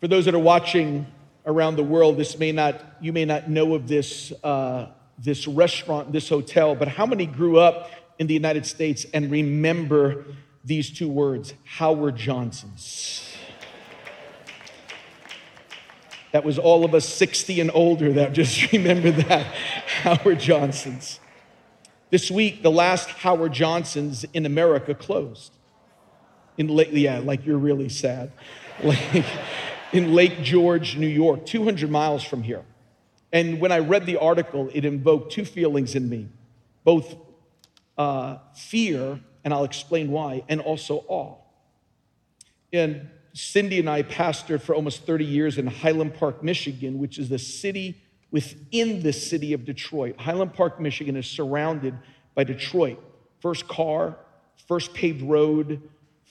For those that are watching around the world, this may not, you may not know of this, uh, this restaurant, this hotel, but how many grew up in the United States and remember these two words, Howard Johnson's? That was all of us 60 and older that just remember that, Howard Johnson's. This week, the last Howard Johnson's in America closed. In Lake, yeah, like you're really sad. Like, in Lake George, New York, 200 miles from here. And when I read the article, it invoked two feelings in me both uh, fear, and I'll explain why, and also awe. And Cindy and I pastored for almost 30 years in Highland Park, Michigan, which is the city within the city of Detroit. Highland Park, Michigan is surrounded by Detroit. First car, first paved road,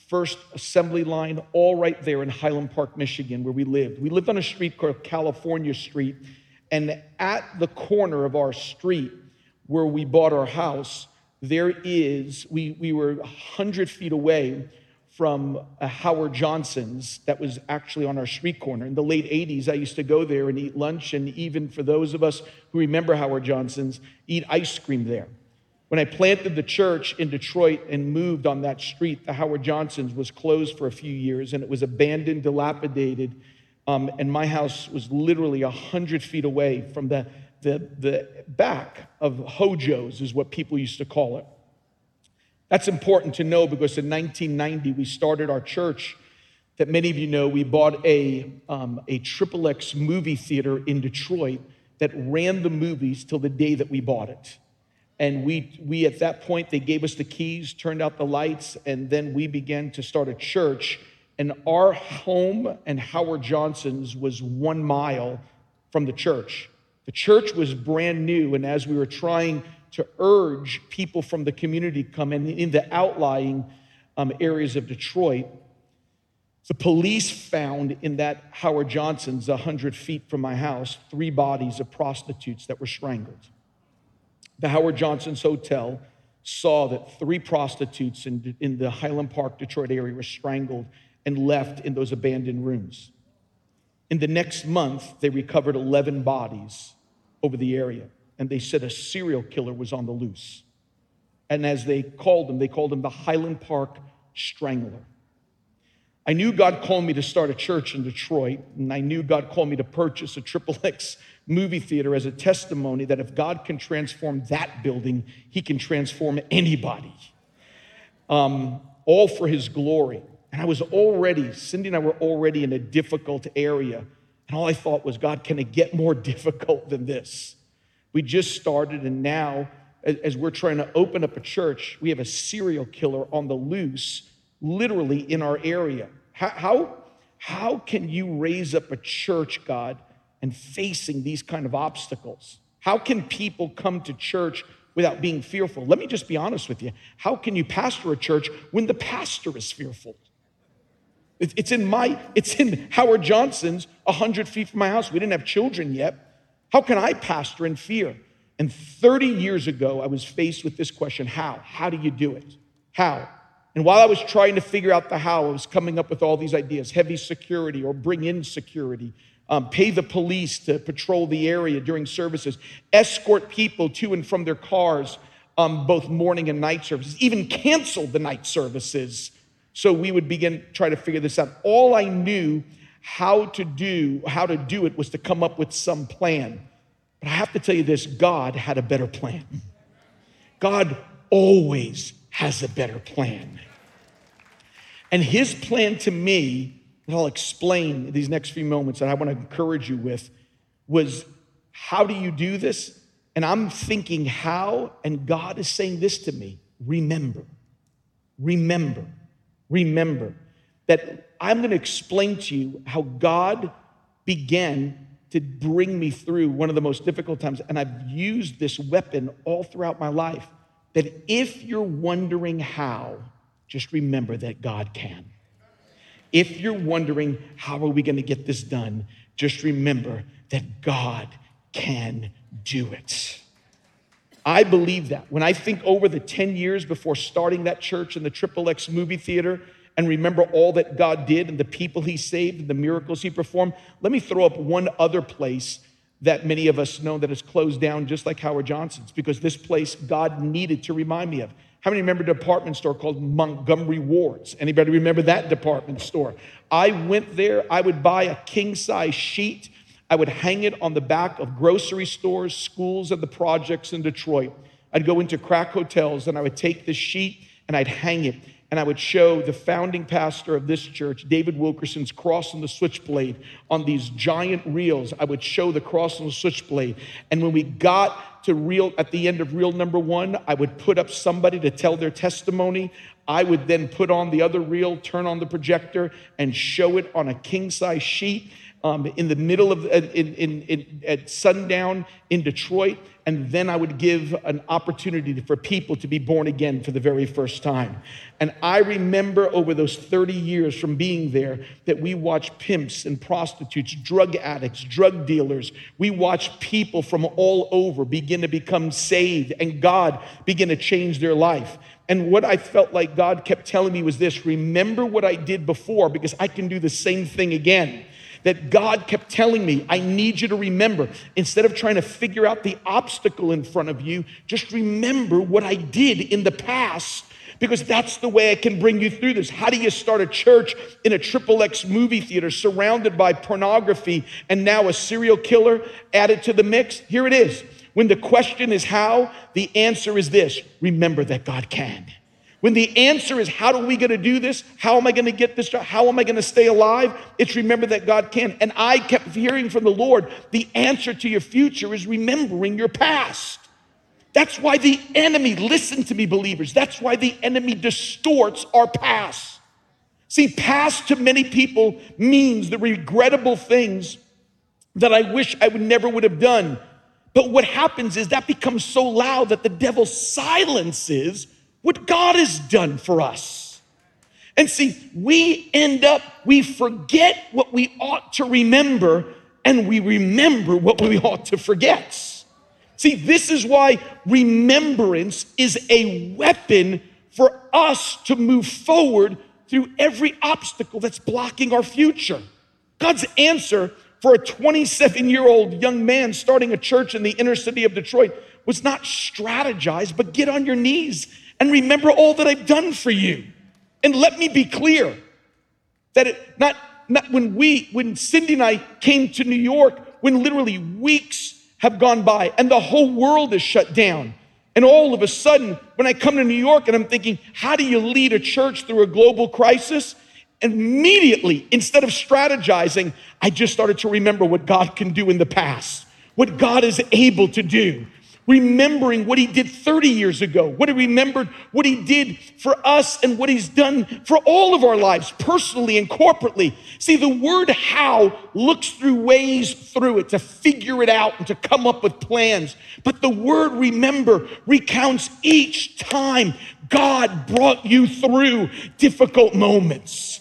first assembly line, all right there in Highland Park, Michigan, where we lived. We lived on a street called California Street, and at the corner of our street where we bought our house, there is, we, we were 100 feet away from a Howard Johnson's that was actually on our street corner. In the late 80s, I used to go there and eat lunch, and even for those of us who remember Howard Johnson's, eat ice cream there. When I planted the church in Detroit and moved on that street, the Howard Johnson's was closed for a few years and it was abandoned, dilapidated. Um, and my house was literally 100 feet away from the, the, the back of Hojo's, is what people used to call it. That's important to know because in 1990, we started our church that many of you know. We bought a, um, a Triple X movie theater in Detroit that ran the movies till the day that we bought it. And we, we, at that point, they gave us the keys, turned out the lights, and then we began to start a church. And our home and Howard Johnson's was one mile from the church. The church was brand new, and as we were trying to urge people from the community to come in, in the outlying um, areas of Detroit, the police found in that Howard Johnson's, 100 feet from my house, three bodies of prostitutes that were strangled the Howard Johnson's Hotel saw that three prostitutes in, in the Highland Park, Detroit area were strangled and left in those abandoned rooms. In the next month, they recovered 11 bodies over the area, and they said a serial killer was on the loose. And as they called him, they called him the Highland Park Strangler. I knew God called me to start a church in Detroit, and I knew God called me to purchase a Triple X movie theater as a testimony that if God can transform that building, He can transform anybody. Um, all for His glory. And I was already, Cindy and I were already in a difficult area. And all I thought was, God, can it get more difficult than this? We just started, and now, as we're trying to open up a church, we have a serial killer on the loose, literally in our area. How, how, how can you raise up a church, God, and facing these kind of obstacles? How can people come to church without being fearful? Let me just be honest with you. How can you pastor a church when the pastor is fearful? It's in my, it's in Howard Johnson's 100 feet from my house. We didn't have children yet. How can I pastor in fear? And 30 years ago, I was faced with this question How? How do you do it? How? And while I was trying to figure out the how, I was coming up with all these ideas heavy security or bring in security, um, pay the police to patrol the area during services, escort people to and from their cars, um, both morning and night services, even cancel the night services. So we would begin try to figure this out. All I knew how to do, how to do it was to come up with some plan. But I have to tell you this God had a better plan. God always has a better plan. And his plan to me, that I'll explain these next few moments that I want to encourage you with, was how do you do this? And I'm thinking how, and God is saying this to me remember, remember, remember that I'm going to explain to you how God began to bring me through one of the most difficult times. And I've used this weapon all throughout my life. That if you're wondering how, just remember that God can. If you're wondering, how are we going to get this done? Just remember that God can do it. I believe that. When I think over the 10 years before starting that church in the Triple X movie theater, and remember all that God did and the people he saved and the miracles he performed, let me throw up one other place that many of us know that is closed down just like Howard Johnson's because this place God needed to remind me of. How many remember a department store called Montgomery Ward's? Anybody remember that department store? I went there, I would buy a king size sheet. I would hang it on the back of grocery stores, schools, and the projects in Detroit. I'd go into crack hotels and I would take the sheet and I'd hang it and I would show the founding pastor of this church, David Wilkerson's cross and the switchblade on these giant reels. I would show the cross and the switchblade. And when we got to reel at the end of reel number one, I would put up somebody to tell their testimony. I would then put on the other reel, turn on the projector, and show it on a king size sheet um, in the middle of in, in, in, at sundown in Detroit, and then I would give an opportunity for people to be born again for the very first time. And I remember over those 30 years from being there that we watched pimps and prostitutes, drug addicts, drug dealers. We watched people from all over begin to become saved, and God begin to change their life. And what I felt like God kept telling me was this remember what I did before because I can do the same thing again that God kept telling me, I need you to remember. Instead of trying to figure out the obstacle in front of you, just remember what I did in the past because that's the way I can bring you through this. How do you start a church in a triple X movie theater surrounded by pornography and now a serial killer added to the mix? Here it is. When the question is how, the answer is this remember that God can. When the answer is, how are we going to do this? How am I going to get this? Job? How am I going to stay alive? It's remember that God can. And I kept hearing from the Lord, the answer to your future is remembering your past. That's why the enemy, listen to me, believers, that's why the enemy distorts our past. See, past to many people means the regrettable things that I wish I would never would have done. But what happens is that becomes so loud that the devil silences what God has done for us. And see, we end up, we forget what we ought to remember, and we remember what we ought to forget. See, this is why remembrance is a weapon for us to move forward through every obstacle that's blocking our future. God's answer for a 27 year old young man starting a church in the inner city of Detroit was not strategize, but get on your knees and remember all that I've done for you. And let me be clear that it, not, not when we, when Cindy and I came to New York, when literally weeks have gone by and the whole world is shut down. And all of a sudden, when I come to New York and I'm thinking, how do you lead a church through a global crisis? Immediately, instead of strategizing, I just started to remember what God can do in the past, what God is able to do remembering what he did 30 years ago, what he remembered, what he did for us, and what he's done for all of our lives, personally and corporately. See, the word how looks through ways through it to figure it out and to come up with plans. But the word remember recounts each time God brought you through difficult moments.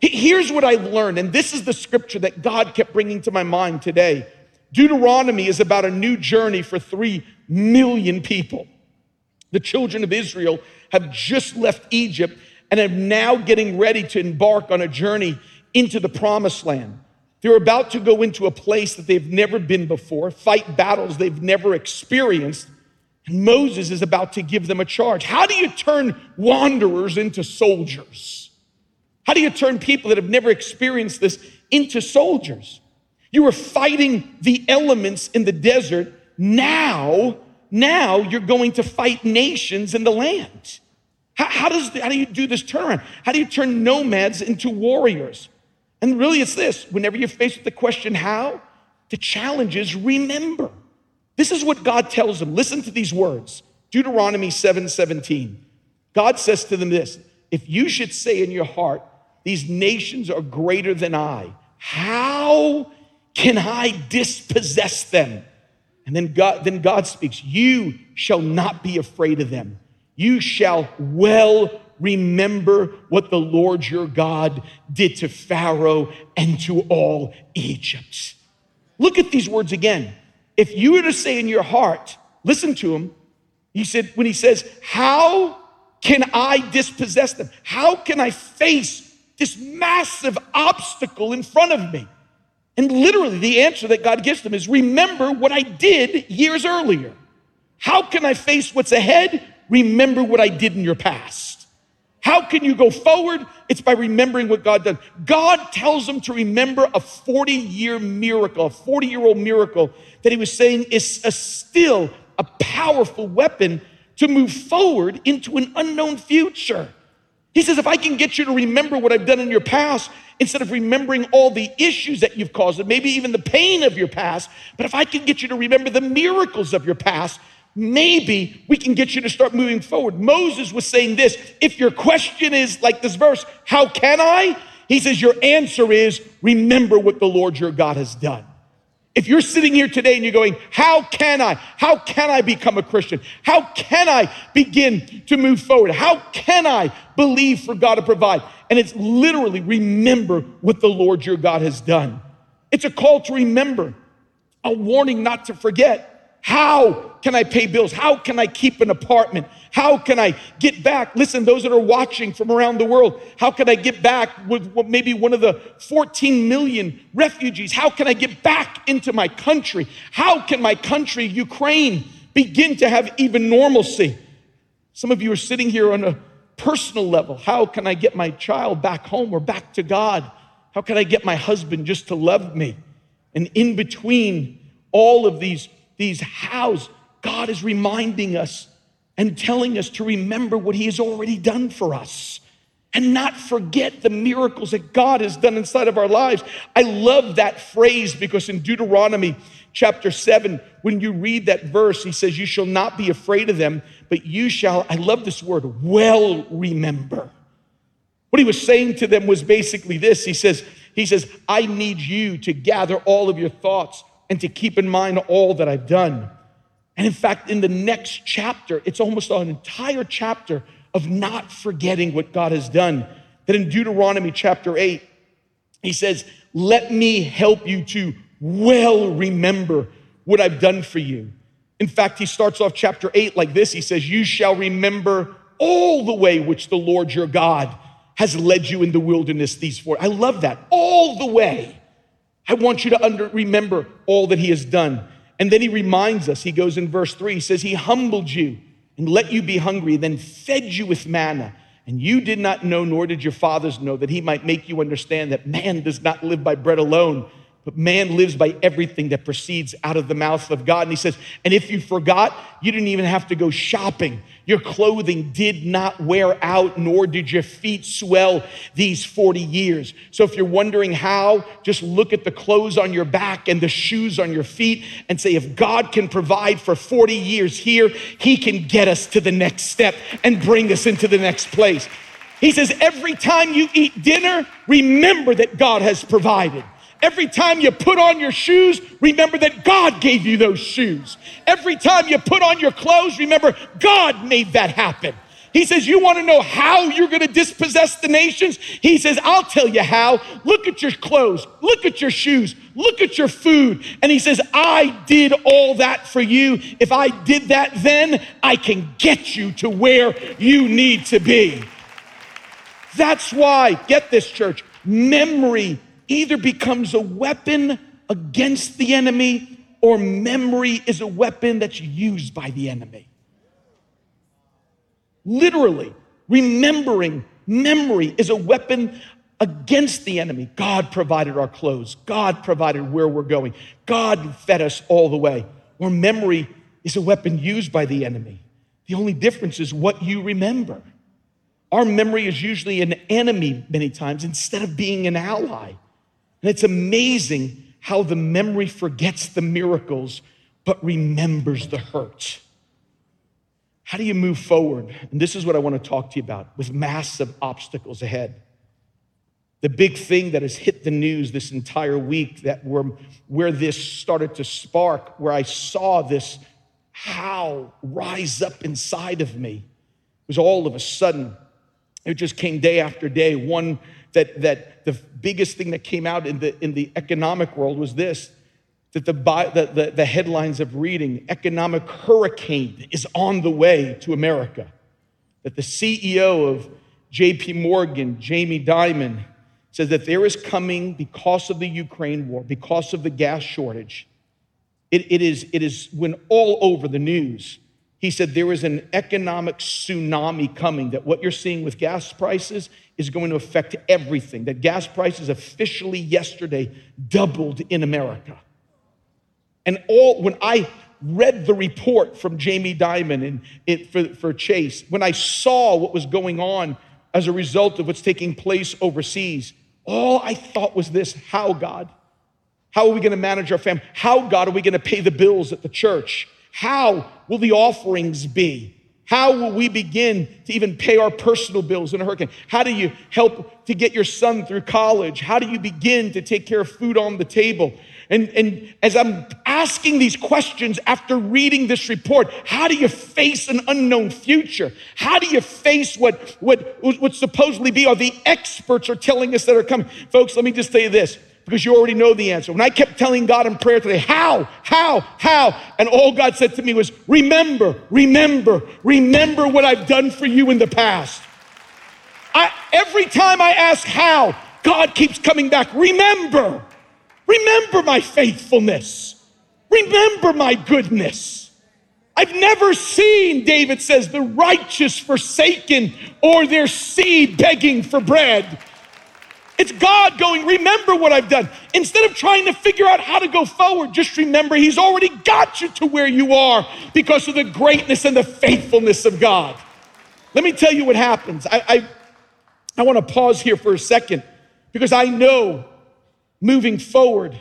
Here's what I've learned, and this is the scripture that God kept bringing to my mind today. Deuteronomy is about a new journey for three million people. The children of Israel have just left Egypt and are now getting ready to embark on a journey into the promised land. They're about to go into a place that they've never been before, fight battles they've never experienced. And Moses is about to give them a charge. How do you turn wanderers into soldiers? How do you turn people that have never experienced this into soldiers? You were fighting the elements in the desert. Now, now you're going to fight nations in the land. How, how, does, how do you do this turnaround? How do you turn nomads into warriors? And really, it's this whenever you're faced with the question, how? The challenge is remember. This is what God tells them. Listen to these words Deuteronomy 7 17. God says to them this if you should say in your heart, these nations are greater than I, how can I dispossess them? And then God, then God speaks, You shall not be afraid of them. You shall well remember what the Lord your God did to Pharaoh and to all Egypt. Look at these words again. If you were to say in your heart, listen to him, he said, when he says, How can I dispossess them? How can I face this massive obstacle in front of me? And literally, the answer that God gives them is remember what I did years earlier. How can I face what's ahead? Remember what I did in your past. How can you go forward? It's by remembering what God did. God tells them to remember a 40 year miracle, a 40 year old miracle that he was saying is a still a powerful weapon to move forward into an unknown future. He says, if I can get you to remember what I've done in your past, instead of remembering all the issues that you've caused, and maybe even the pain of your past, but if I can get you to remember the miracles of your past, maybe we can get you to start moving forward. Moses was saying this if your question is like this verse, how can I? He says, your answer is remember what the Lord your God has done. If you're sitting here today and you're going, How can I? How can I become a Christian? How can I begin to move forward? How can I believe for God to provide? And it's literally remember what the Lord your God has done. It's a call to remember, a warning not to forget. How can I pay bills? How can I keep an apartment? How can I get back? Listen, those that are watching from around the world, how can I get back with maybe one of the 14 million refugees? How can I get back into my country? How can my country, Ukraine, begin to have even normalcy? Some of you are sitting here on a personal level. How can I get my child back home or back to God? How can I get my husband just to love me? And in between all of these these hows, God is reminding us and telling us to remember what He has already done for us and not forget the miracles that God has done inside of our lives. I love that phrase because in Deuteronomy chapter 7, when you read that verse, he says, You shall not be afraid of them, but you shall, I love this word, well remember. What he was saying to them was basically this. He says, he says, I need you to gather all of your thoughts and to keep in mind all that I've done. And in fact, in the next chapter, it's almost an entire chapter of not forgetting what God has done. That in Deuteronomy chapter 8, he says, Let me help you to well remember what I've done for you. In fact, he starts off chapter 8 like this He says, You shall remember all the way which the Lord your God has led you in the wilderness these four. I love that. All the way. I want you to under, remember all that he has done. And then he reminds us, he goes in verse three, he says, He humbled you and let you be hungry, then fed you with manna. And you did not know, nor did your fathers know, that he might make you understand that man does not live by bread alone, but man lives by everything that proceeds out of the mouth of God. And he says, and if you forgot, you didn't even have to go shopping. Your clothing did not wear out, nor did your feet swell these 40 years. So if you're wondering how, just look at the clothes on your back and the shoes on your feet and say, if God can provide for 40 years here, he can get us to the next step and bring us into the next place. He says, every time you eat dinner, remember that God has provided. Every time you put on your shoes, remember that God gave you those shoes. Every time you put on your clothes, remember God made that happen. He says, You want to know how you're going to dispossess the nations? He says, I'll tell you how. Look at your clothes, look at your shoes, look at your food. And he says, I did all that for you. If I did that then, I can get you to where you need to be. That's why, get this, church, memory either becomes a weapon against the enemy or memory is a weapon that's used by the enemy. Literally, remembering memory is a weapon against the enemy. God provided our clothes, God provided where we're going, God fed us all the way. Or memory is a weapon used by the enemy. The only difference is what you remember. Our memory is usually an enemy many times instead of being an ally. And it's amazing how the memory forgets the miracles but remembers the hurt. How do you move forward? And this is what I want to talk to you about with massive obstacles ahead. The big thing that has hit the news this entire week that where, where this started to spark, where I saw this how rise up inside of me was all of a sudden, it just came day after day. One that, that the biggest thing that came out in the, in the economic world was this that the, the, the, headlines of reading economic hurricane is on the way to America. that the CEO of JP Morgan, Jamie Dimon, says that there is coming because of the Ukraine war, because of the gas shortage. It, it, is, it is when all over the news, he said there is an economic tsunami coming, that what you're seeing with gas prices is going to affect everything, that gas prices officially yesterday doubled in America. And all, when I read the report from Jamie Dimon and it, for, for Chase, when I saw what was going on as a result of what's taking place overseas, all I thought was this how, God? How are we going to manage our family? How, God, are we going to pay the bills at the church? How will the offerings be? How will we begin to even pay our personal bills in a hurricane? How do you help to get your son through college? How do you begin to take care of food on the table? And, and as I'm asking these questions after reading this report, how do you face an unknown future? How do you face what, what, what supposedly be are the experts are telling us that are coming? Folks, let me just tell you this because you already know the answer. When I kept telling God in prayer today, how, how, how, and all God said to me was, remember, remember, remember what I've done for you in the past. I, every time I ask how, God keeps coming back, remember. Remember my faithfulness. Remember my goodness. I've never seen, David says, the righteous forsaken or their seed begging for bread. It's God going, remember what I've done. Instead of trying to figure out how to go forward, just remember He's already got you to where you are because of the greatness and the faithfulness of God. Let me tell you what happens. I, I, I want to pause here for a second because I know moving forward,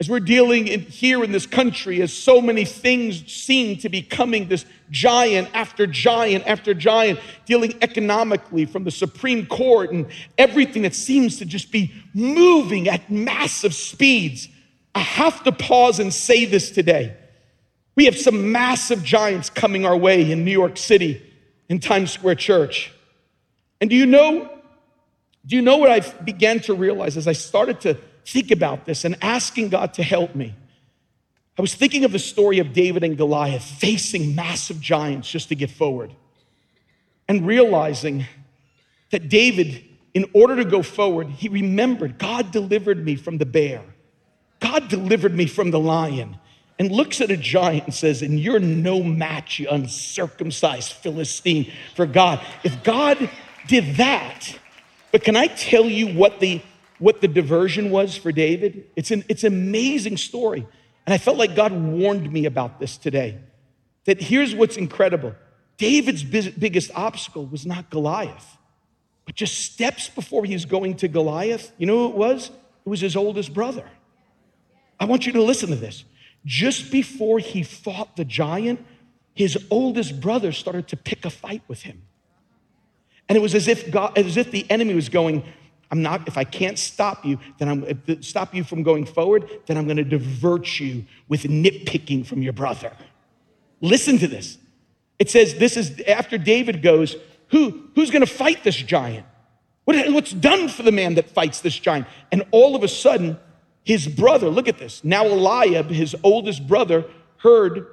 as we're dealing in, here in this country, as so many things seem to be coming, this giant after giant after giant, dealing economically from the Supreme Court and everything that seems to just be moving at massive speeds. I have to pause and say this today. We have some massive giants coming our way in New York City, in Times Square Church. And do you know do you know what I began to realize as I started to think about this and asking God to help me? I was thinking of the story of David and Goliath facing massive giants just to get forward and realizing that David, in order to go forward, he remembered God delivered me from the bear, God delivered me from the lion, and looks at a giant and says, And you're no match, you uncircumcised Philistine, for God. If God did that, but can I tell you what the, what the diversion was for David? It's an, it's an amazing story. And I felt like God warned me about this today. That here's what's incredible David's biggest obstacle was not Goliath, but just steps before he was going to Goliath, you know who it was? It was his oldest brother. I want you to listen to this. Just before he fought the giant, his oldest brother started to pick a fight with him. And it was as if God, as if the enemy was going, I'm not, if I can't stop you, then I'm stop you from going forward, then I'm gonna divert you with nitpicking from your brother. Listen to this. It says this is after David goes, Who, who's gonna fight this giant? What, what's done for the man that fights this giant? And all of a sudden, his brother, look at this. Now Eliab, his oldest brother, heard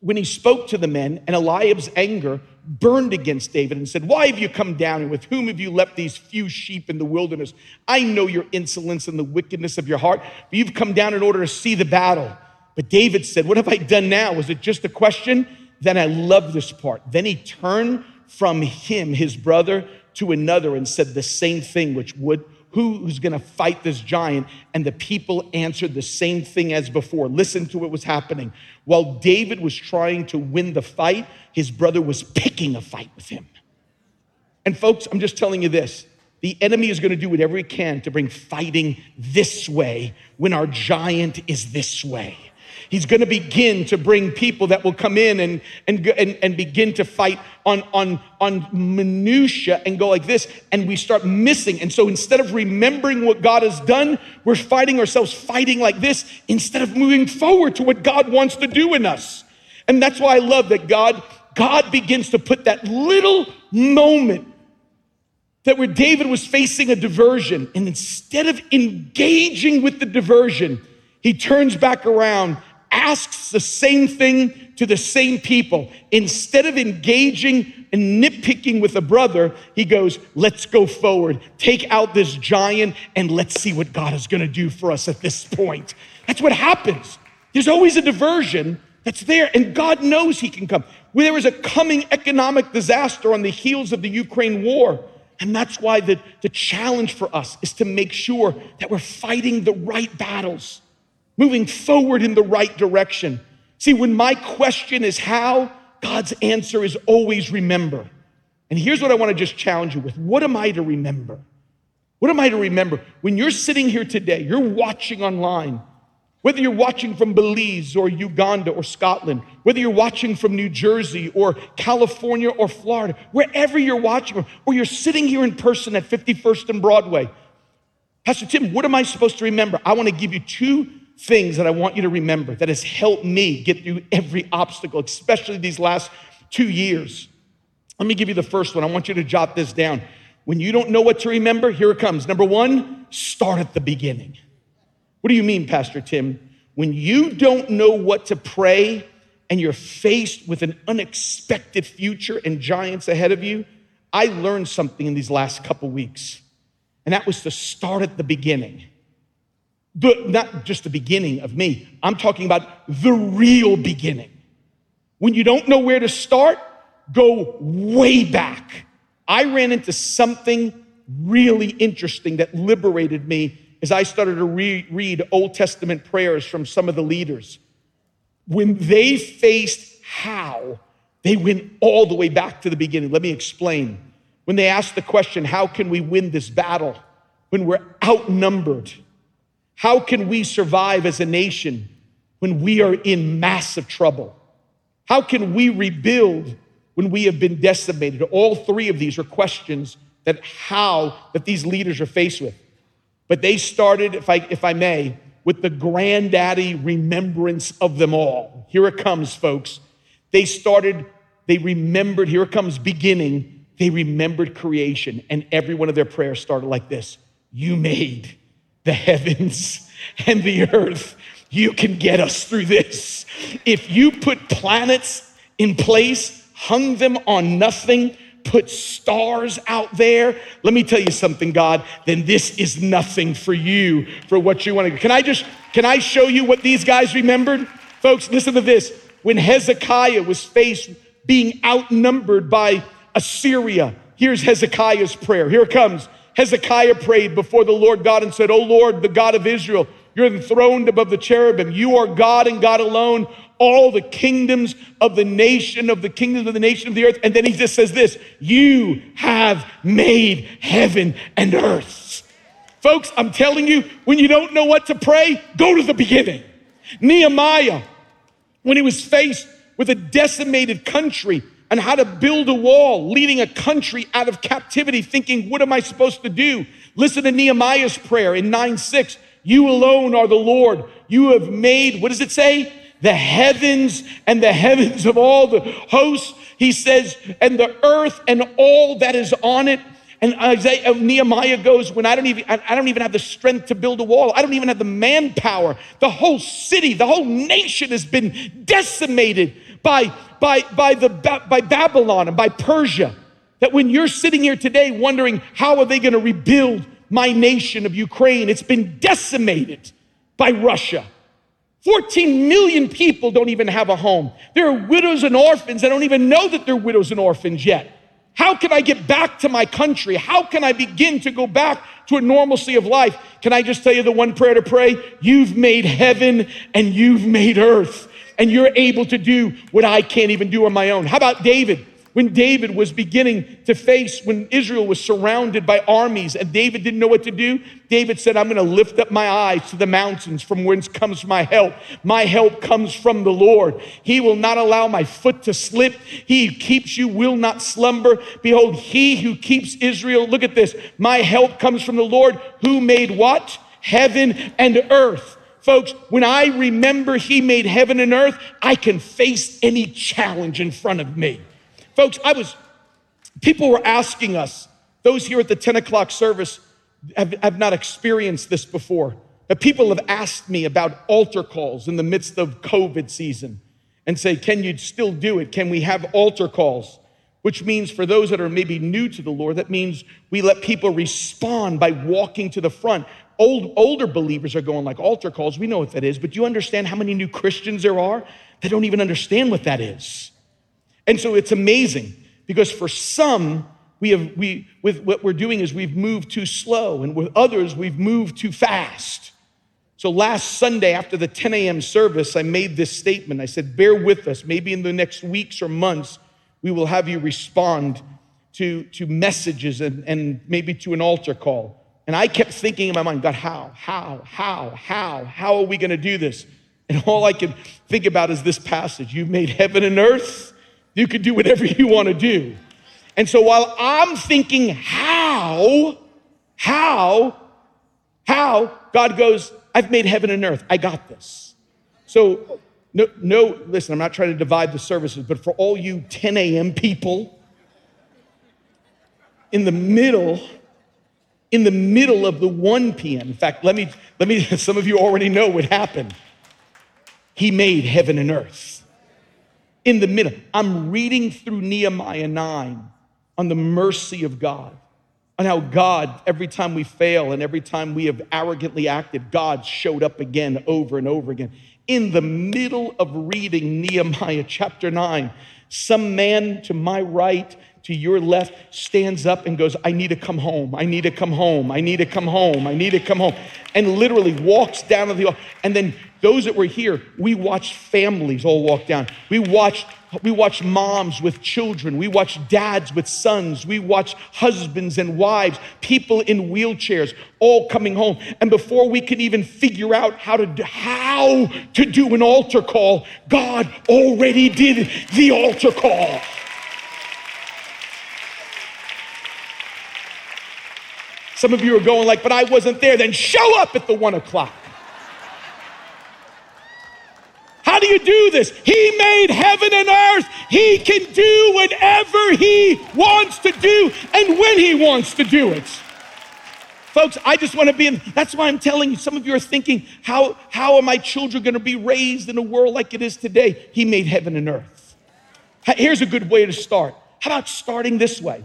when he spoke to the men, and Eliab's anger burned against David and said, Why have you come down, and with whom have you left these few sheep in the wilderness? I know your insolence and the wickedness of your heart, but you've come down in order to see the battle. But David said, What have I done now? Was it just a question? Then I love this part. Then he turned from him, his brother, to another and said the same thing, which would who's going to fight this giant? And the people answered the same thing as before. Listen to what was happening. While David was trying to win the fight, his brother was picking a fight with him. And folks, I'm just telling you this the enemy is going to do whatever he can to bring fighting this way when our giant is this way. He's going to begin to bring people that will come in and, and, and, and begin to fight on, on, on minutia and go like this, and we start missing. And so instead of remembering what God has done, we're fighting ourselves fighting like this instead of moving forward to what God wants to do in us. And that's why I love that God, God begins to put that little moment that where David was facing a diversion, and instead of engaging with the diversion, he turns back around asks the same thing to the same people. Instead of engaging and nitpicking with a brother, he goes, Let's go forward, take out this giant, and let's see what God is gonna do for us at this point. That's what happens. There's always a diversion that's there, and God knows He can come. There was a coming economic disaster on the heels of the Ukraine war. And that's why the, the challenge for us is to make sure that we're fighting the right battles, moving forward in the right direction. See, when my question is how, God's answer is always remember. And here's what I want to just challenge you with what am I to remember? What am I to remember? When you're sitting here today, you're watching online, whether you're watching from Belize or Uganda or Scotland, whether you're watching from New Jersey or California or Florida, wherever you're watching, or you're sitting here in person at 51st and Broadway, Pastor Tim, what am I supposed to remember? I want to give you two things that I want you to remember that has helped me get through every obstacle, especially these last two years. Let me give you the first one. I want you to jot this down. When you don't know what to remember, here it comes. Number one, start at the beginning. What do you mean, Pastor Tim? When you don't know what to pray and you're faced with an unexpected future and giants ahead of you, I learned something in these last couple weeks, and that was to start at the beginning. But not just the beginning of me, I'm talking about the real beginning. When you don't know where to start, go way back. I ran into something really interesting that liberated me as I started to re- read Old Testament prayers from some of the leaders, when they faced how, they went all the way back to the beginning. Let me explain. When they asked the question, How can we win this battle when we're outnumbered? How can we survive as a nation when we are in massive trouble? How can we rebuild when we have been decimated? All three of these are questions that how that these leaders are faced with. But they started, if I, if I may, with the granddaddy remembrance of them all. Here it comes, folks. They started, they remembered, here it comes, beginning. They remembered creation, and every one of their prayers started like this You made the heavens and the earth. You can get us through this. If you put planets in place, hung them on nothing, put stars out there, let me tell you something, God, then this is nothing for you for what you want to. Do. Can I just, can I show you what these guys remembered? Folks, listen to this. When Hezekiah was faced being outnumbered by Assyria, here's Hezekiah's prayer. Here it comes. Hezekiah prayed before the Lord God and said, O Lord, the God of Israel, you're enthroned above the cherubim. You are God and God alone all the kingdoms of the nation, of the kingdoms of the nation of the earth. And then he just says this You have made heaven and earth. Folks, I'm telling you, when you don't know what to pray, go to the beginning. Nehemiah, when he was faced with a decimated country and how to build a wall, leading a country out of captivity, thinking, What am I supposed to do? Listen to Nehemiah's prayer in 9 6. You alone are the Lord. You have made, what does it say? the heavens and the heavens of all the hosts. He says, and the earth and all that is on it. And Isaiah, Nehemiah goes, when I don't even, I don't even have the strength to build a wall. I don't even have the manpower. The whole city, the whole nation has been decimated by, by, by, the, by Babylon and by Persia. That when you're sitting here today wondering, how are they going to rebuild my nation of Ukraine? It's been decimated by Russia. 14 million people don't even have a home. There are widows and orphans that don't even know that they're widows and orphans yet. How can I get back to my country? How can I begin to go back to a normalcy of life? Can I just tell you the one prayer to pray? You've made heaven and you've made earth, and you're able to do what I can't even do on my own. How about David? when David was beginning to face, when Israel was surrounded by armies and David didn't know what to do, David said, I'm going to lift up my eyes to the mountains from whence comes my help. My help comes from the Lord. He will not allow my foot to slip. He who keeps you will not slumber. Behold, he who keeps Israel, look at this. My help comes from the Lord who made what? Heaven and earth. Folks, when I remember he made heaven and earth, I can face any challenge in front of me. Folks, I was, people were asking us, those here at the 10 o'clock service have, have not experienced this before. But people have asked me about altar calls in the midst of COVID season and say, Can you still do it? Can we have altar calls? Which means for those that are maybe new to the Lord, that means we let people respond by walking to the front. Old, older believers are going like altar calls. We know what that is, but do you understand how many new Christians there are that don't even understand what that is? And so it's amazing because for some, we have we with what we're doing is we've moved too slow, and with others, we've moved too fast. So last Sunday after the 10 a.m. service, I made this statement. I said, Bear with us. Maybe in the next weeks or months, we will have you respond to, to messages and, and maybe to an altar call. And I kept thinking in my mind, God, how, how, how, how, how are we going to do this? And all I could think about is this passage You've made heaven and earth. You can do whatever you want to do. And so while I'm thinking, how, how, how, God goes, I've made heaven and earth. I got this. So, no, no, listen, I'm not trying to divide the services, but for all you 10 a.m. people, in the middle, in the middle of the 1 p.m. In fact, let me, let me, some of you already know what happened. He made heaven and earth. In the middle, I'm reading through Nehemiah 9 on the mercy of God, on how God, every time we fail and every time we have arrogantly acted, God showed up again over and over again. In the middle of reading Nehemiah chapter 9, some man to my right, to your left, stands up and goes, I need to come home. I need to come home. I need to come home. I need to come home. And literally walks down to the, and then those that were here, we watched families all walk down. We watched, we watched moms with children. We watched dads with sons. We watched husbands and wives, people in wheelchairs, all coming home. And before we could even figure out how to how to do an altar call, God already did the altar call. Some of you are going like, but I wasn't there. Then show up at the one o'clock. How do you do this? He made heaven and earth. He can do whatever he wants to do and when he wants to do it. Folks, I just want to be in. That's why I'm telling you. Some of you are thinking, how, how are my children going to be raised in a world like it is today? He made heaven and earth. Here's a good way to start. How about starting this way?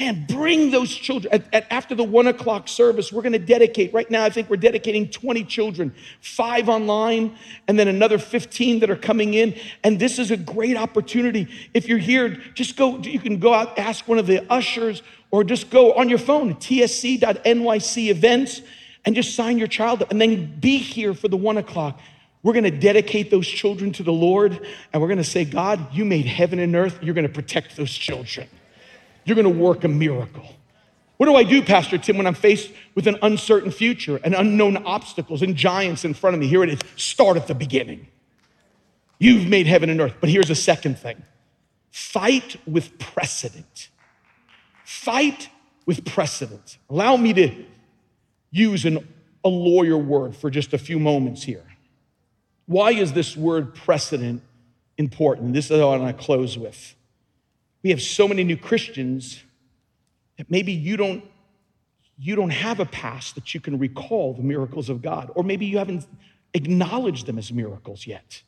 Man, bring those children. At, at, after the one o'clock service, we're going to dedicate, right now, I think we're dedicating 20 children, five online, and then another 15 that are coming in. And this is a great opportunity. If you're here, just go, you can go out, ask one of the ushers, or just go on your phone, tsc.nyc events, and just sign your child up, and then be here for the one o'clock. We're going to dedicate those children to the Lord, and we're going to say, God, you made heaven and earth. You're going to protect those children you're going to work a miracle. What do I do, Pastor Tim, when I'm faced with an uncertain future and unknown obstacles and giants in front of me? Here it is start at the beginning. You've made heaven and earth. But here's a second thing fight with precedent. Fight with precedent. Allow me to use an, a lawyer word for just a few moments here. Why is this word precedent important? This is what I want to close with. We have so many new Christians that maybe you don't you don't have a past that you can recall the miracles of God or maybe you haven't acknowledged them as miracles yet.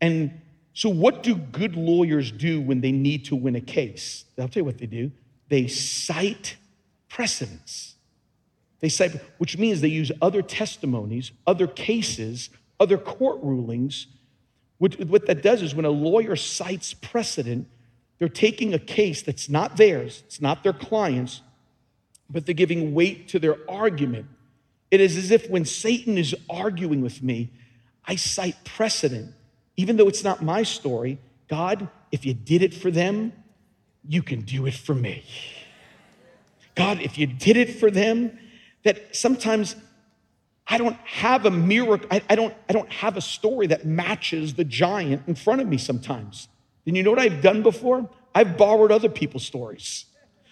And so what do good lawyers do when they need to win a case? I'll tell you what they do. They cite precedents. They cite which means they use other testimonies, other cases, other court rulings. What, what that does is when a lawyer cites precedent, they're taking a case that's not theirs, it's not their client's, but they're giving weight to their argument. It is as if when Satan is arguing with me, I cite precedent. Even though it's not my story, God, if you did it for them, you can do it for me. God, if you did it for them, that sometimes I don't have a miracle, I, I, don't, I don't have a story that matches the giant in front of me sometimes. And you know what I've done before? I've borrowed other people's stories.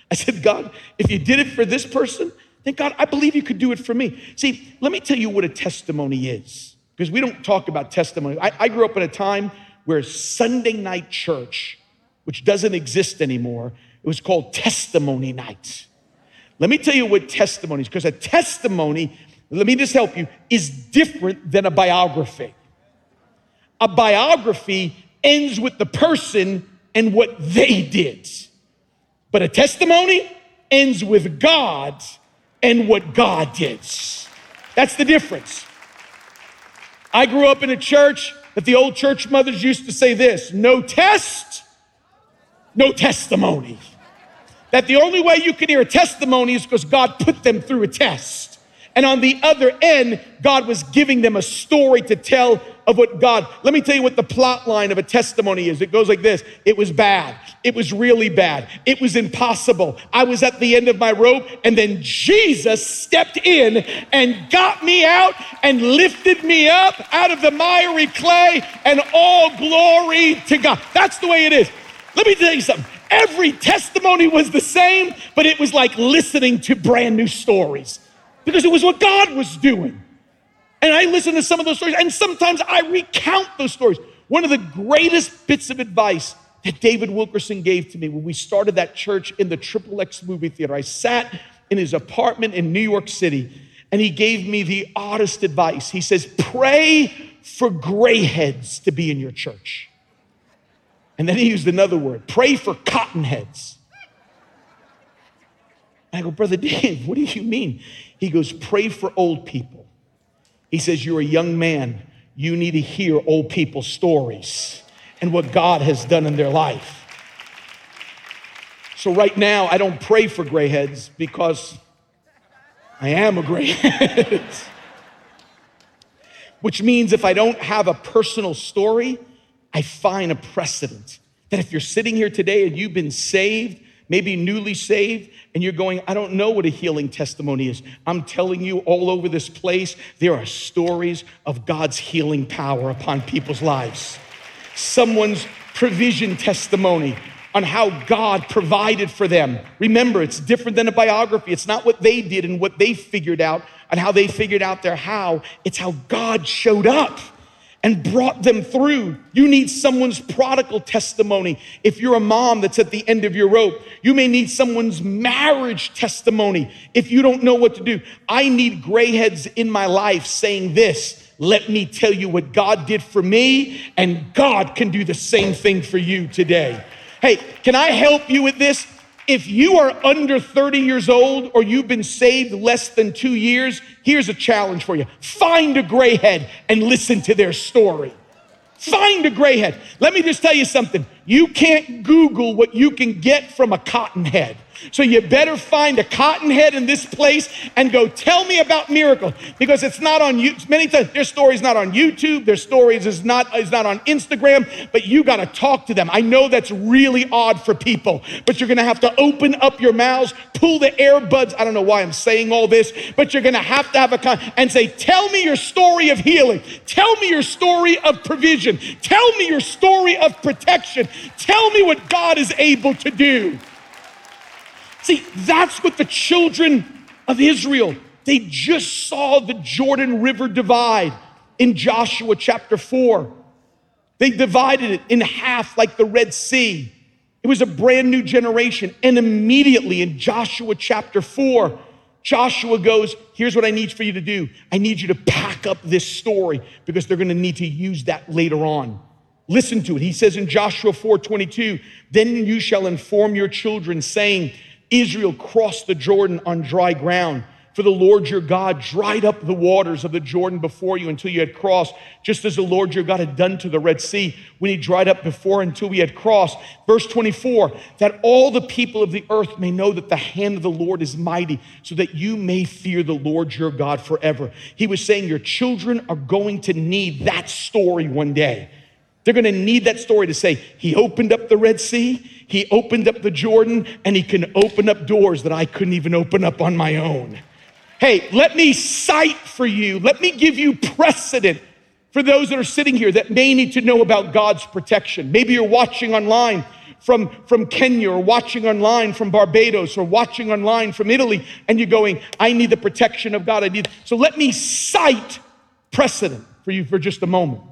I said, God, if you did it for this person, then God, I believe you could do it for me. See, let me tell you what a testimony is, because we don't talk about testimony. I, I grew up in a time where Sunday night church, which doesn't exist anymore, it was called testimony night. Let me tell you what testimony is, because a testimony let me just help you, is different than a biography. A biography ends with the person and what they did. But a testimony ends with God and what God did. That's the difference. I grew up in a church that the old church mothers used to say this no test, no testimony. That the only way you can hear a testimony is because God put them through a test. And on the other end, God was giving them a story to tell of what God. Let me tell you what the plot line of a testimony is. It goes like this It was bad. It was really bad. It was impossible. I was at the end of my rope, and then Jesus stepped in and got me out and lifted me up out of the miry clay, and all glory to God. That's the way it is. Let me tell you something. Every testimony was the same, but it was like listening to brand new stories because it was what God was doing. And I listen to some of those stories, and sometimes I recount those stories. One of the greatest bits of advice that David Wilkerson gave to me when we started that church in the Triple X movie theater. I sat in his apartment in New York City, and he gave me the oddest advice. He says, Pray for gray heads to be in your church. And then he used another word pray for cotton heads. And I go, Brother Dave, what do you mean? He goes, Pray for old people. He says, You're a young man. You need to hear old people's stories and what God has done in their life. So, right now, I don't pray for gray heads because I am a gray head. Which means if I don't have a personal story, I find a precedent that if you're sitting here today and you've been saved, maybe newly saved, and you're going, I don't know what a healing testimony is. I'm telling you, all over this place, there are stories of God's healing power upon people's lives. Someone's provision testimony on how God provided for them. Remember, it's different than a biography. It's not what they did and what they figured out and how they figured out their how. It's how God showed up and brought them through. You need someone's prodigal testimony. If you're a mom that's at the end of your rope, you may need someone's marriage testimony if you don't know what to do. I need gray heads in my life saying this. Let me tell you what God did for me, and God can do the same thing for you today. Hey, can I help you with this? If you are under 30 years old or you've been saved less than two years, here's a challenge for you find a gray head and listen to their story. Find a gray head. Let me just tell you something. You can't Google what you can get from a cotton head. So you better find a cotton head in this place and go tell me about miracles because it's not on you. Many times their story's not on YouTube, their stories is not is not on Instagram, but you got to talk to them. I know that's really odd for people, but you're going to have to open up your mouths, pull the earbuds. I don't know why I'm saying all this, but you're going to have to have a con and say, "Tell me your story of healing. Tell me your story of provision. Tell me your story of protection. Tell me what God is able to do." See, that's what the children of Israel, they just saw the Jordan River divide in Joshua chapter 4. They divided it in half like the Red Sea. It was a brand new generation. And immediately in Joshua chapter 4, Joshua goes, Here's what I need for you to do. I need you to pack up this story because they're going to need to use that later on. Listen to it. He says in Joshua 4 22, Then you shall inform your children, saying, Israel crossed the Jordan on dry ground. For the Lord your God dried up the waters of the Jordan before you until you had crossed, just as the Lord your God had done to the Red Sea when he dried up before until we had crossed. Verse 24, that all the people of the earth may know that the hand of the Lord is mighty, so that you may fear the Lord your God forever. He was saying, Your children are going to need that story one day. They're going to need that story to say, He opened up the Red Sea, He opened up the Jordan, and He can open up doors that I couldn't even open up on my own. Hey, let me cite for you, let me give you precedent for those that are sitting here that may need to know about God's protection. Maybe you're watching online from, from Kenya or watching online from Barbados or watching online from Italy, and you're going, I need the protection of God. I need. So let me cite precedent for you for just a moment.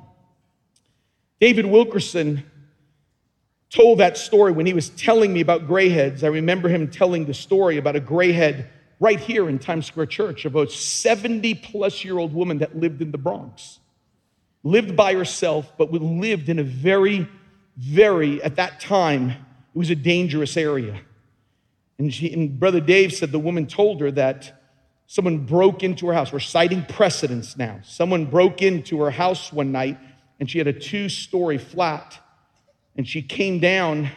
David Wilkerson told that story when he was telling me about grayheads. I remember him telling the story about a grayhead right here in Times Square Church of a 70 plus year old woman that lived in the Bronx. Lived by herself, but lived in a very, very, at that time, it was a dangerous area. And, she, and Brother Dave said the woman told her that someone broke into her house. We're citing precedents now. Someone broke into her house one night and she had a two story flat. And she came down,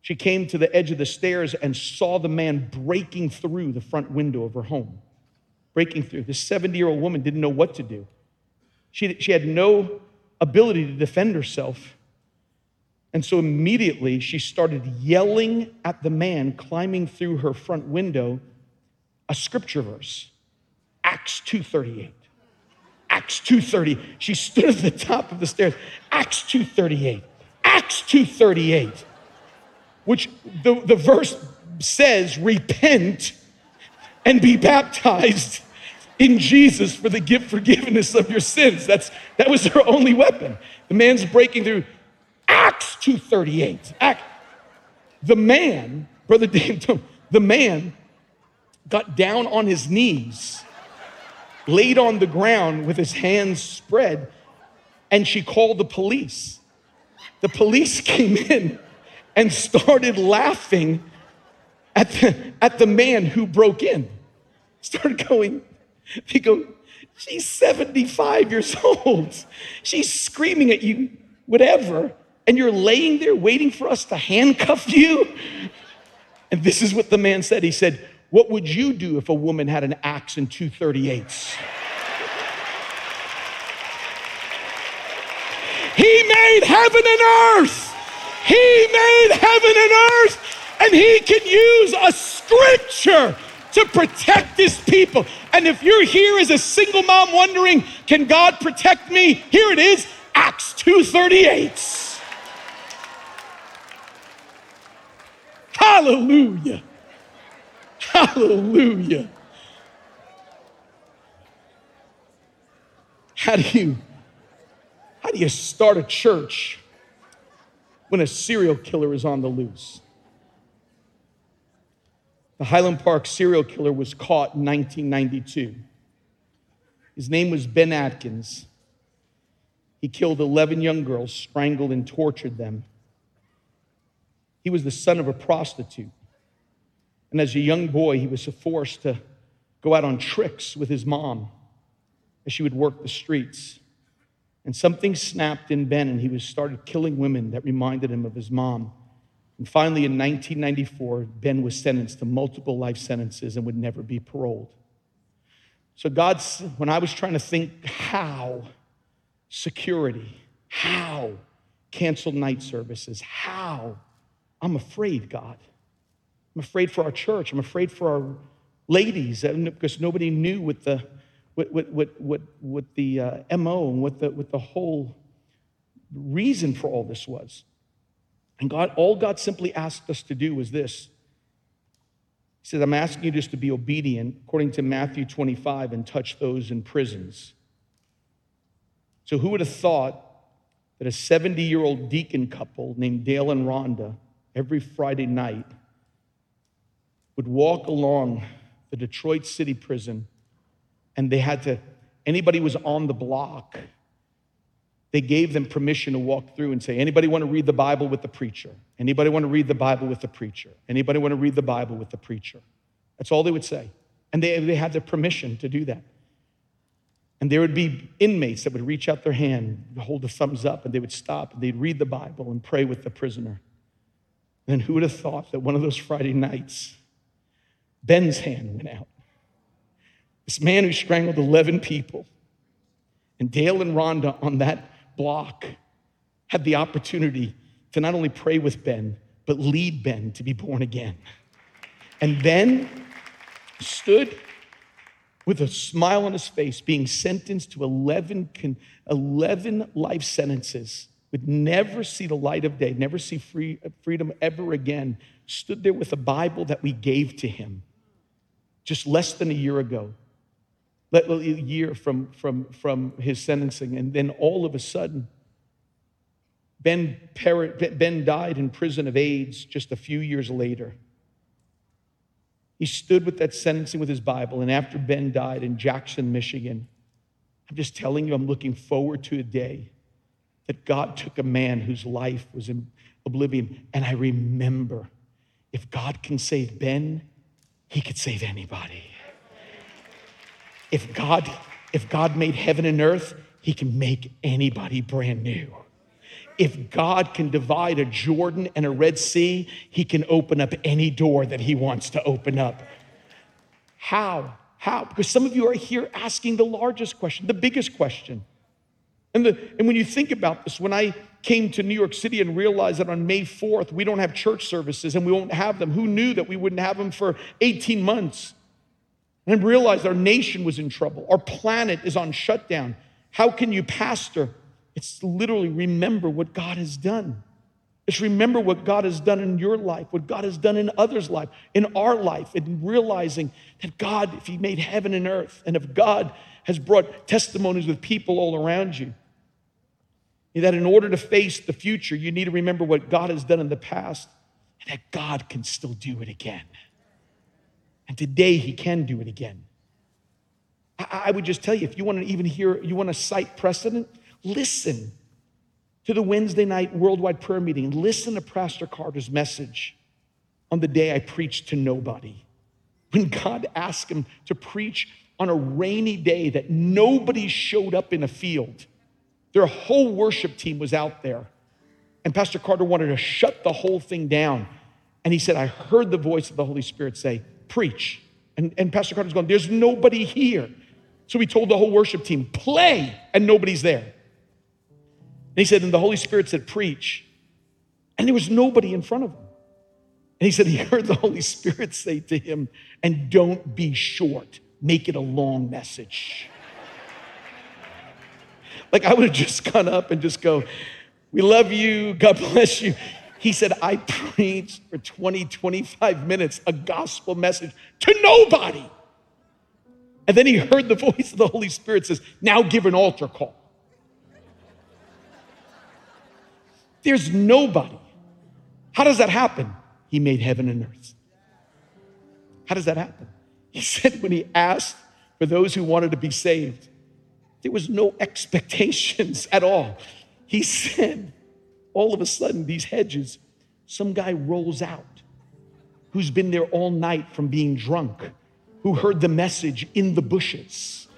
she came to the edge of the stairs and saw the man breaking through the front window of her home. Breaking through. This 70 year old woman didn't know what to do. She, she had no ability to defend herself. And so immediately she started yelling at the man climbing through her front window a scripture verse. Acts 2:38. Acts 2:30. She stood at the top of the stairs. Acts 2:38. Acts 2:38. Which the, the verse says, repent and be baptized in Jesus for the gift forgiveness of your sins. That's that was her only weapon. The man's breaking through Acts 2:38. Act, the man, brother Dave, the man got down on his knees, laid on the ground with his hands spread, and she called the police. The police came in and started laughing at the, at the man who broke in. Started going, they go, she's 75 years old. She's screaming at you, whatever and you're laying there waiting for us to handcuff you? And this is what the man said. He said, What would you do if a woman had an axe and two 38s? He made heaven and earth. He made heaven and earth, and he can use a scripture to protect his people. And if you're here as a single mom wondering, can God protect me? Here it is, Acts 238. Hallelujah. Hallelujah. How do you how do you start a church when a serial killer is on the loose? The Highland Park serial killer was caught in 1992. His name was Ben Atkins. He killed 11 young girls, strangled and tortured them. He was the son of a prostitute. And as a young boy, he was forced to go out on tricks with his mom as she would work the streets. And something snapped in Ben, and he was started killing women that reminded him of his mom. And finally, in 1994, Ben was sentenced to multiple life sentences and would never be paroled. So, God's, when I was trying to think how security, how canceled night services, how I'm afraid, God. I'm afraid for our church. I'm afraid for our ladies uh, because nobody knew what the, what, what, what, what, what the uh, MO and what the, what the whole reason for all this was. And God, all God simply asked us to do was this. He said, I'm asking you just to be obedient according to Matthew 25 and touch those in prisons. So, who would have thought that a 70 year old deacon couple named Dale and Rhonda every Friday night would walk along the Detroit City prison and they had to, anybody was on the block, they gave them permission to walk through and say, anybody want to read the Bible with the preacher? Anybody want to read the Bible with the preacher? Anybody want to read the Bible with the preacher? That's all they would say. And they, they had the permission to do that. And there would be inmates that would reach out their hand, hold the thumbs up, and they would stop and they'd read the Bible and pray with the prisoner. Then who would have thought that one of those Friday nights, Ben's hand went out? This man who strangled 11 people, and Dale and Rhonda on that block had the opportunity to not only pray with Ben, but lead Ben to be born again. And Ben stood with a smile on his face, being sentenced to 11, 11 life sentences would never see the light of day, never see free, freedom ever again, stood there with a Bible that we gave to him just less than a year ago, a year from, from, from his sentencing. And then all of a sudden, Ben, ben died in prison of AIDS just a few years later. He stood with that sentencing with his Bible, and after Ben died in Jackson, Michigan, I'm just telling you, I'm looking forward to a day that God took a man whose life was in oblivion. And I remember if God can save Ben, he could save anybody. If God, if God made heaven and earth, he can make anybody brand new. If God can divide a Jordan and a Red Sea, he can open up any door that he wants to open up. How? How? Because some of you are here asking the largest question, the biggest question. And, the, and when you think about this, when I came to New York City and realized that on May 4th, we don't have church services and we won't have them, who knew that we wouldn't have them for 18 months? And realized our nation was in trouble. Our planet is on shutdown. How can you pastor? It's literally remember what God has done. It's remember what God has done in your life, what God has done in others' life, in our life, and realizing that God, if He made heaven and earth, and if God has brought testimonies with people all around you, that in order to face the future, you need to remember what God has done in the past and that God can still do it again. And today, He can do it again. I, would just tell you if you want to even hear, you want to cite precedent, listen to the Wednesday night worldwide prayer meeting. Listen to Pastor Carter's message on the day I preached to nobody. When God asked him to preach on a rainy day that nobody showed up in a field their whole worship team was out there. And Pastor Carter wanted to shut the whole thing down. And he said, I heard the voice of the Holy Spirit say, Preach. And, and Pastor Carter's going, There's nobody here. So he told the whole worship team, Play, and nobody's there. And he said, And the Holy Spirit said, Preach. And there was nobody in front of him. And he said, He heard the Holy Spirit say to him, And don't be short, make it a long message. Like I would have just gone up and just go, We love you. God bless you. He said, I preached for 20, 25 minutes a gospel message to nobody. And then he heard the voice of the Holy Spirit says, Now give an altar call. There's nobody. How does that happen? He made heaven and earth. How does that happen? He said, when he asked for those who wanted to be saved, there was no expectations at all. He said, all of a sudden, these hedges, some guy rolls out who's been there all night from being drunk, who heard the message in the bushes,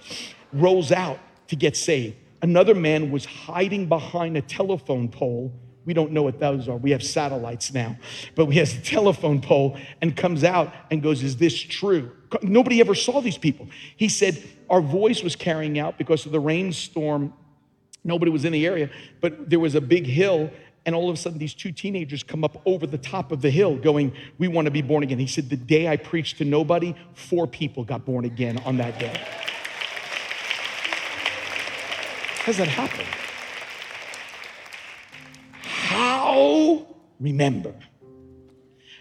rolls out to get saved. Another man was hiding behind a telephone pole. We don't know what those are. We have satellites now. But he has a telephone pole and comes out and goes, Is this true? Nobody ever saw these people. He said, Our voice was carrying out because of the rainstorm. Nobody was in the area, but there was a big hill. And all of a sudden, these two teenagers come up over the top of the hill going, We want to be born again. He said, The day I preached to nobody, four people got born again on that day. How does that happen? How remember?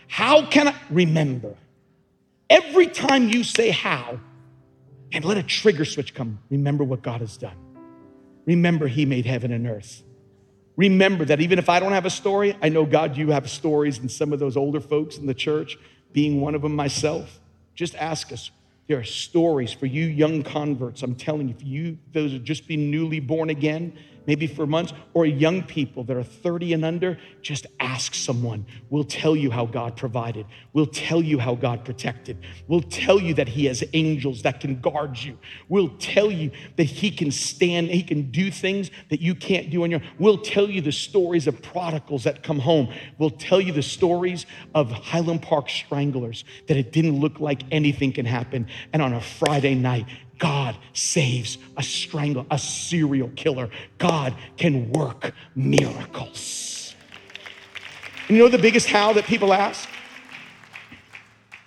How can I remember? Every time you say how, and let a trigger switch come, remember what God has done. Remember, He made heaven and earth. Remember that even if I don't have a story, I know, God, you have stories, and some of those older folks in the church, being one of them myself, just ask us. There are stories for you young converts. I'm telling you, if you, those are just be newly born again, maybe for months, or young people that are 30 and under, just ask someone. We'll tell you how God provided. We'll tell you how God protected. We'll tell you that He has angels that can guard you. We'll tell you that He can stand, He can do things that you can't do on your own. We'll tell you the stories of prodigals that come home. We'll tell you the stories of Highland Park stranglers that it didn't look like anything can happen. And on a Friday night, God saves a strangler, a serial killer. God can work miracles. And you know the biggest how that people ask?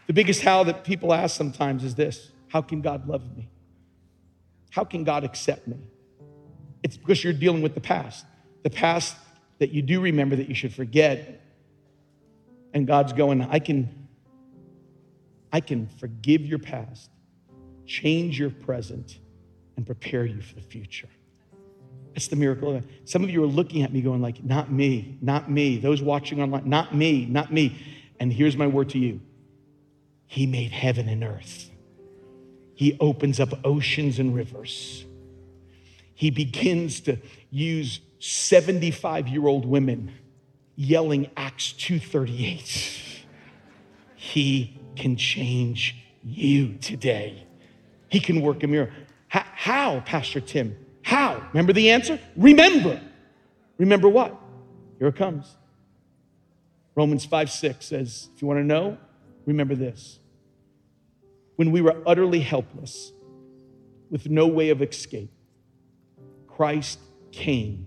The biggest how that people ask sometimes is this How can God love me? How can God accept me? It's because you're dealing with the past. The past that you do remember that you should forget. And God's going, I can, I can forgive your past change your present, and prepare you for the future. That's the miracle. Of it. Some of you are looking at me going like, not me, not me. Those watching online, not me, not me. And here's my word to you. He made heaven and earth. He opens up oceans and rivers. He begins to use 75 year old women yelling Acts 238. He can change you today. He can work a miracle. How, Pastor Tim? How? Remember the answer? Remember. Remember what? Here it comes. Romans 5 6 says, if you want to know, remember this. When we were utterly helpless, with no way of escape, Christ came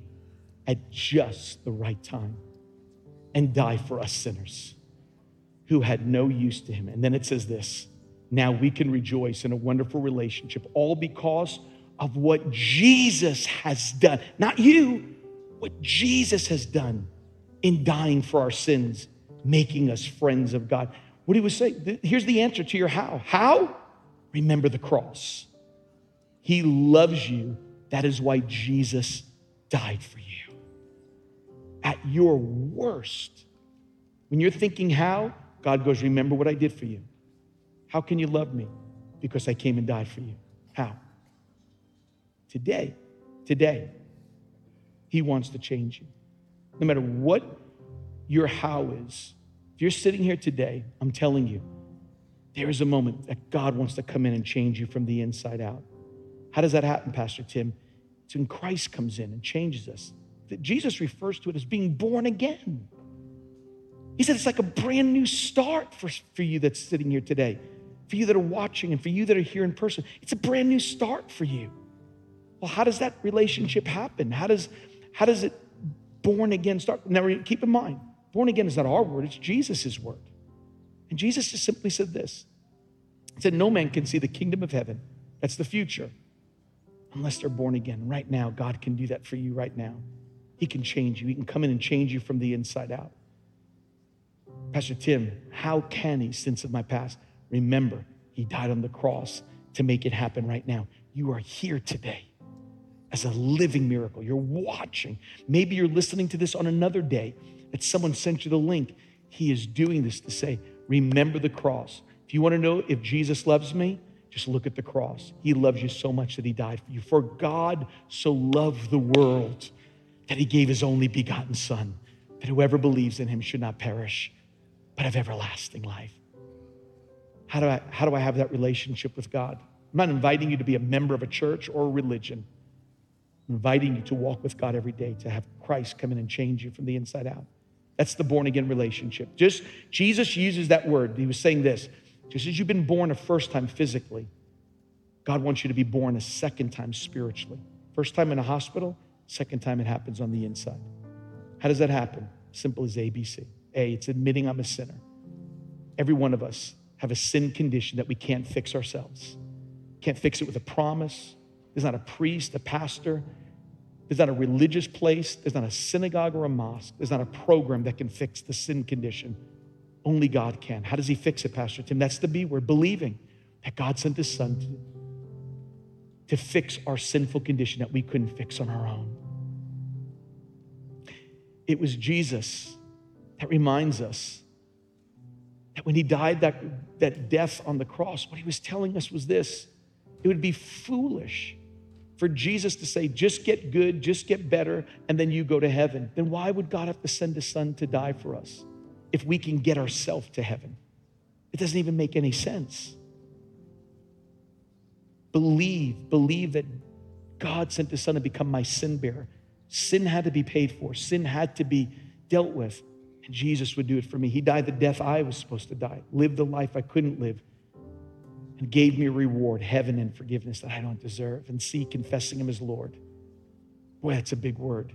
at just the right time and died for us sinners who had no use to him. And then it says this now we can rejoice in a wonderful relationship, all because of what Jesus has done. Not you, what Jesus has done in dying for our sins, making us friends of God. What he was saying? Here's the answer to your how. How? Remember the cross. He loves you. That is why Jesus died for you. At your worst, when you're thinking how, God goes, Remember what I did for you. How can you love me? Because I came and died for you. How? Today, today, He wants to change you. No matter what your how is, if you're sitting here today, I'm telling you, there is a moment that God wants to come in and change you from the inside out. How does that happen, Pastor Tim? It's when Christ comes in and changes us. That Jesus refers to it as being born again. He said it's like a brand new start for, for you that's sitting here today for you that are watching and for you that are here in person. It's a brand new start for you. Well, how does that relationship happen? How does, how does it born again start? Now, keep in mind, born again is not our word, it's Jesus' word. And Jesus just simply said this He said, No man can see the kingdom of heaven. That's the future unless they're born again. Right now, God can do that for you right now. He can change you, He can come in and change you from the inside out. Pastor Tim, how can He, since of my past? Remember, He died on the cross to make it happen right now. You are here today as a living miracle. You're watching. Maybe you're listening to this on another day that someone sent you the link. He is doing this to say, Remember the cross. If you want to know if Jesus loves me, just look at the cross. He loves you so much that He died for you. For God so loved the world that He gave His only begotten Son, that whoever believes in Him should not perish, but have everlasting life. How do I, how do I have that relationship with God? I'm not inviting you to be a member of a church or a religion. I'm inviting you to walk with God every day, to have Christ come in and change you from the inside out. That's the born again relationship. Just Jesus uses that word. He was saying this just as you've been born a first time physically, God wants you to be born a second time spiritually. First time in a hospital, second time it happens on the inside. How does that happen? Simple as ABC. A, it's admitting I'm a sinner. Every one of us have a sin condition that we can't fix ourselves. Can't fix it with a promise. There's not a priest, a pastor. There's not a religious place. There's not a synagogue or a mosque. There's not a program that can fix the sin condition. Only God can. How does He fix it, Pastor Tim? That's the B word believing that God sent His Son to, to fix our sinful condition that we couldn't fix on our own. It was Jesus that reminds us that when he died that, that death on the cross, what he was telling us was this it would be foolish for Jesus to say, just get good, just get better, and then you go to heaven. Then why would God have to send his son to die for us if we can get ourselves to heaven? It doesn't even make any sense. Believe, believe that God sent his son to become my sin bearer. Sin had to be paid for, sin had to be dealt with. And Jesus would do it for me. He died the death I was supposed to die, lived the life I couldn't live, and gave me a reward, heaven and forgiveness that I don't deserve. And see, confessing Him as Lord. Boy, that's a big word.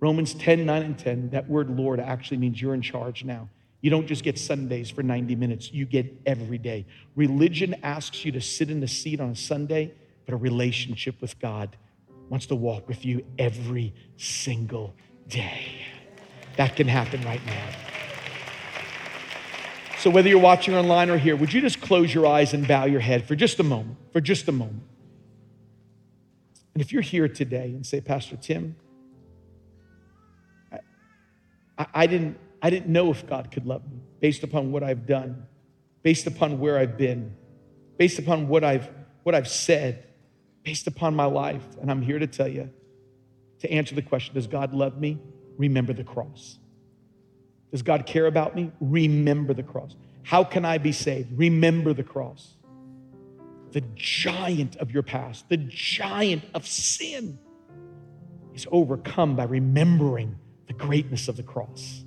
Romans 10, 9, and 10, that word Lord actually means you're in charge now. You don't just get Sundays for 90 minutes, you get every day. Religion asks you to sit in a seat on a Sunday, but a relationship with God wants to walk with you every single day. That can happen right now. So, whether you're watching online or here, would you just close your eyes and bow your head for just a moment? For just a moment. And if you're here today and say, Pastor Tim, I, I, didn't, I didn't know if God could love me based upon what I've done. based upon where I've been, based upon what I've, what I've said, based upon my life. And I'm here to tell you to answer the question Does God love me? Remember the cross. Does God care about me? Remember the cross. How can I be saved? Remember the cross. The giant of your past, the giant of sin, is overcome by remembering the greatness of the cross.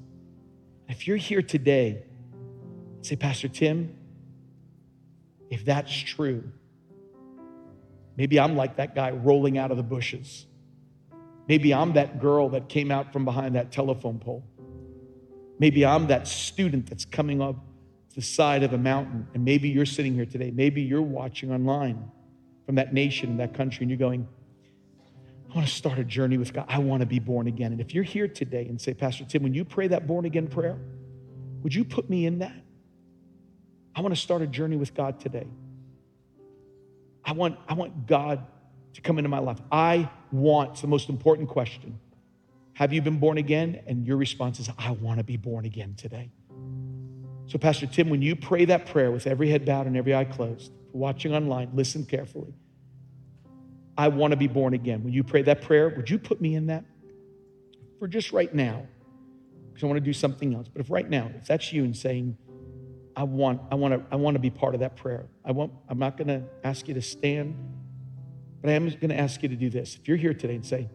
If you're here today, say, Pastor Tim, if that's true, maybe I'm like that guy rolling out of the bushes. Maybe I'm that girl that came out from behind that telephone pole. Maybe I'm that student that's coming up the side of a mountain. And maybe you're sitting here today. Maybe you're watching online from that nation, that country, and you're going, I want to start a journey with God. I want to be born again. And if you're here today and say, Pastor Tim, when you pray that born again prayer, would you put me in that? I want to start a journey with God today. I want, I want God to come into my life. I want, the most important question. Have you been born again? And your response is, I want to be born again today. So, Pastor Tim, when you pray that prayer with every head bowed and every eye closed, watching online, listen carefully. I want to be born again. When you pray that prayer, would you put me in that? For just right now, because I want to do something else. But if right now, if that's you and saying, I want, I want to, I want to be part of that prayer. I want, I'm not going to ask you to stand, but I am going to ask you to do this. If you're here today and say,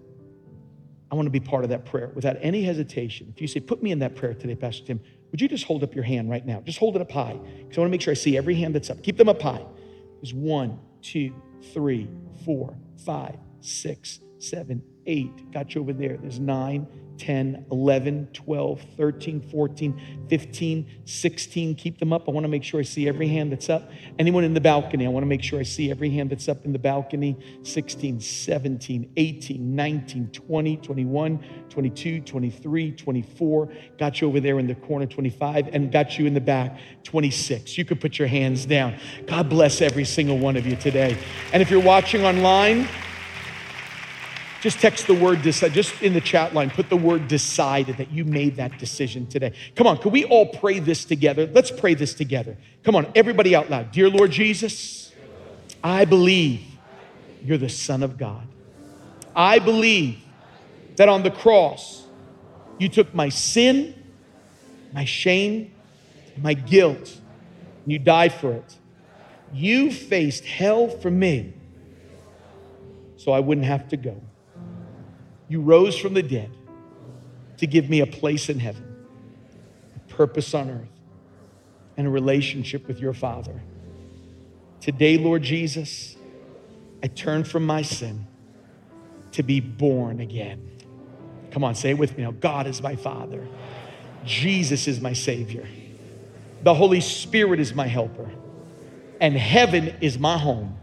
I want to be part of that prayer without any hesitation. If you say, put me in that prayer today, Pastor Tim, would you just hold up your hand right now? Just hold it up high because I want to make sure I see every hand that's up. Keep them up high. There's one, two, three, four, five, six, seven, eight. Got you over there. There's nine, 10, 11, 12, 13, 14, 15, 16. Keep them up. I want to make sure I see every hand that's up. Anyone in the balcony, I want to make sure I see every hand that's up in the balcony. 16, 17, 18, 19, 20, 21, 22, 23, 24. Got you over there in the corner, 25, and got you in the back, 26. You could put your hands down. God bless every single one of you today. And if you're watching online, just text the word decide, just in the chat line, put the word decided that you made that decision today. Come on, can we all pray this together? Let's pray this together. Come on, everybody out loud. Dear Lord Jesus, I believe you're the Son of God. I believe that on the cross, you took my sin, my shame, my guilt, and you died for it. You faced hell for me so I wouldn't have to go. You rose from the dead to give me a place in heaven, a purpose on earth, and a relationship with your Father. Today, Lord Jesus, I turn from my sin to be born again. Come on, say it with me now. God is my Father, Jesus is my Savior, the Holy Spirit is my helper, and heaven is my home.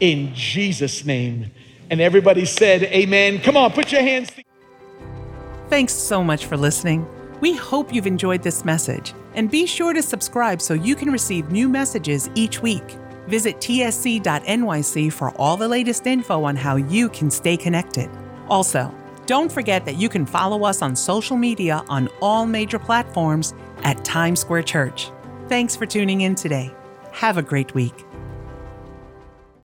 In Jesus' name. And everybody said, Amen. Come on, put your hands together. Thanks so much for listening. We hope you've enjoyed this message. And be sure to subscribe so you can receive new messages each week. Visit tsc.nyc for all the latest info on how you can stay connected. Also, don't forget that you can follow us on social media on all major platforms at Times Square Church. Thanks for tuning in today. Have a great week.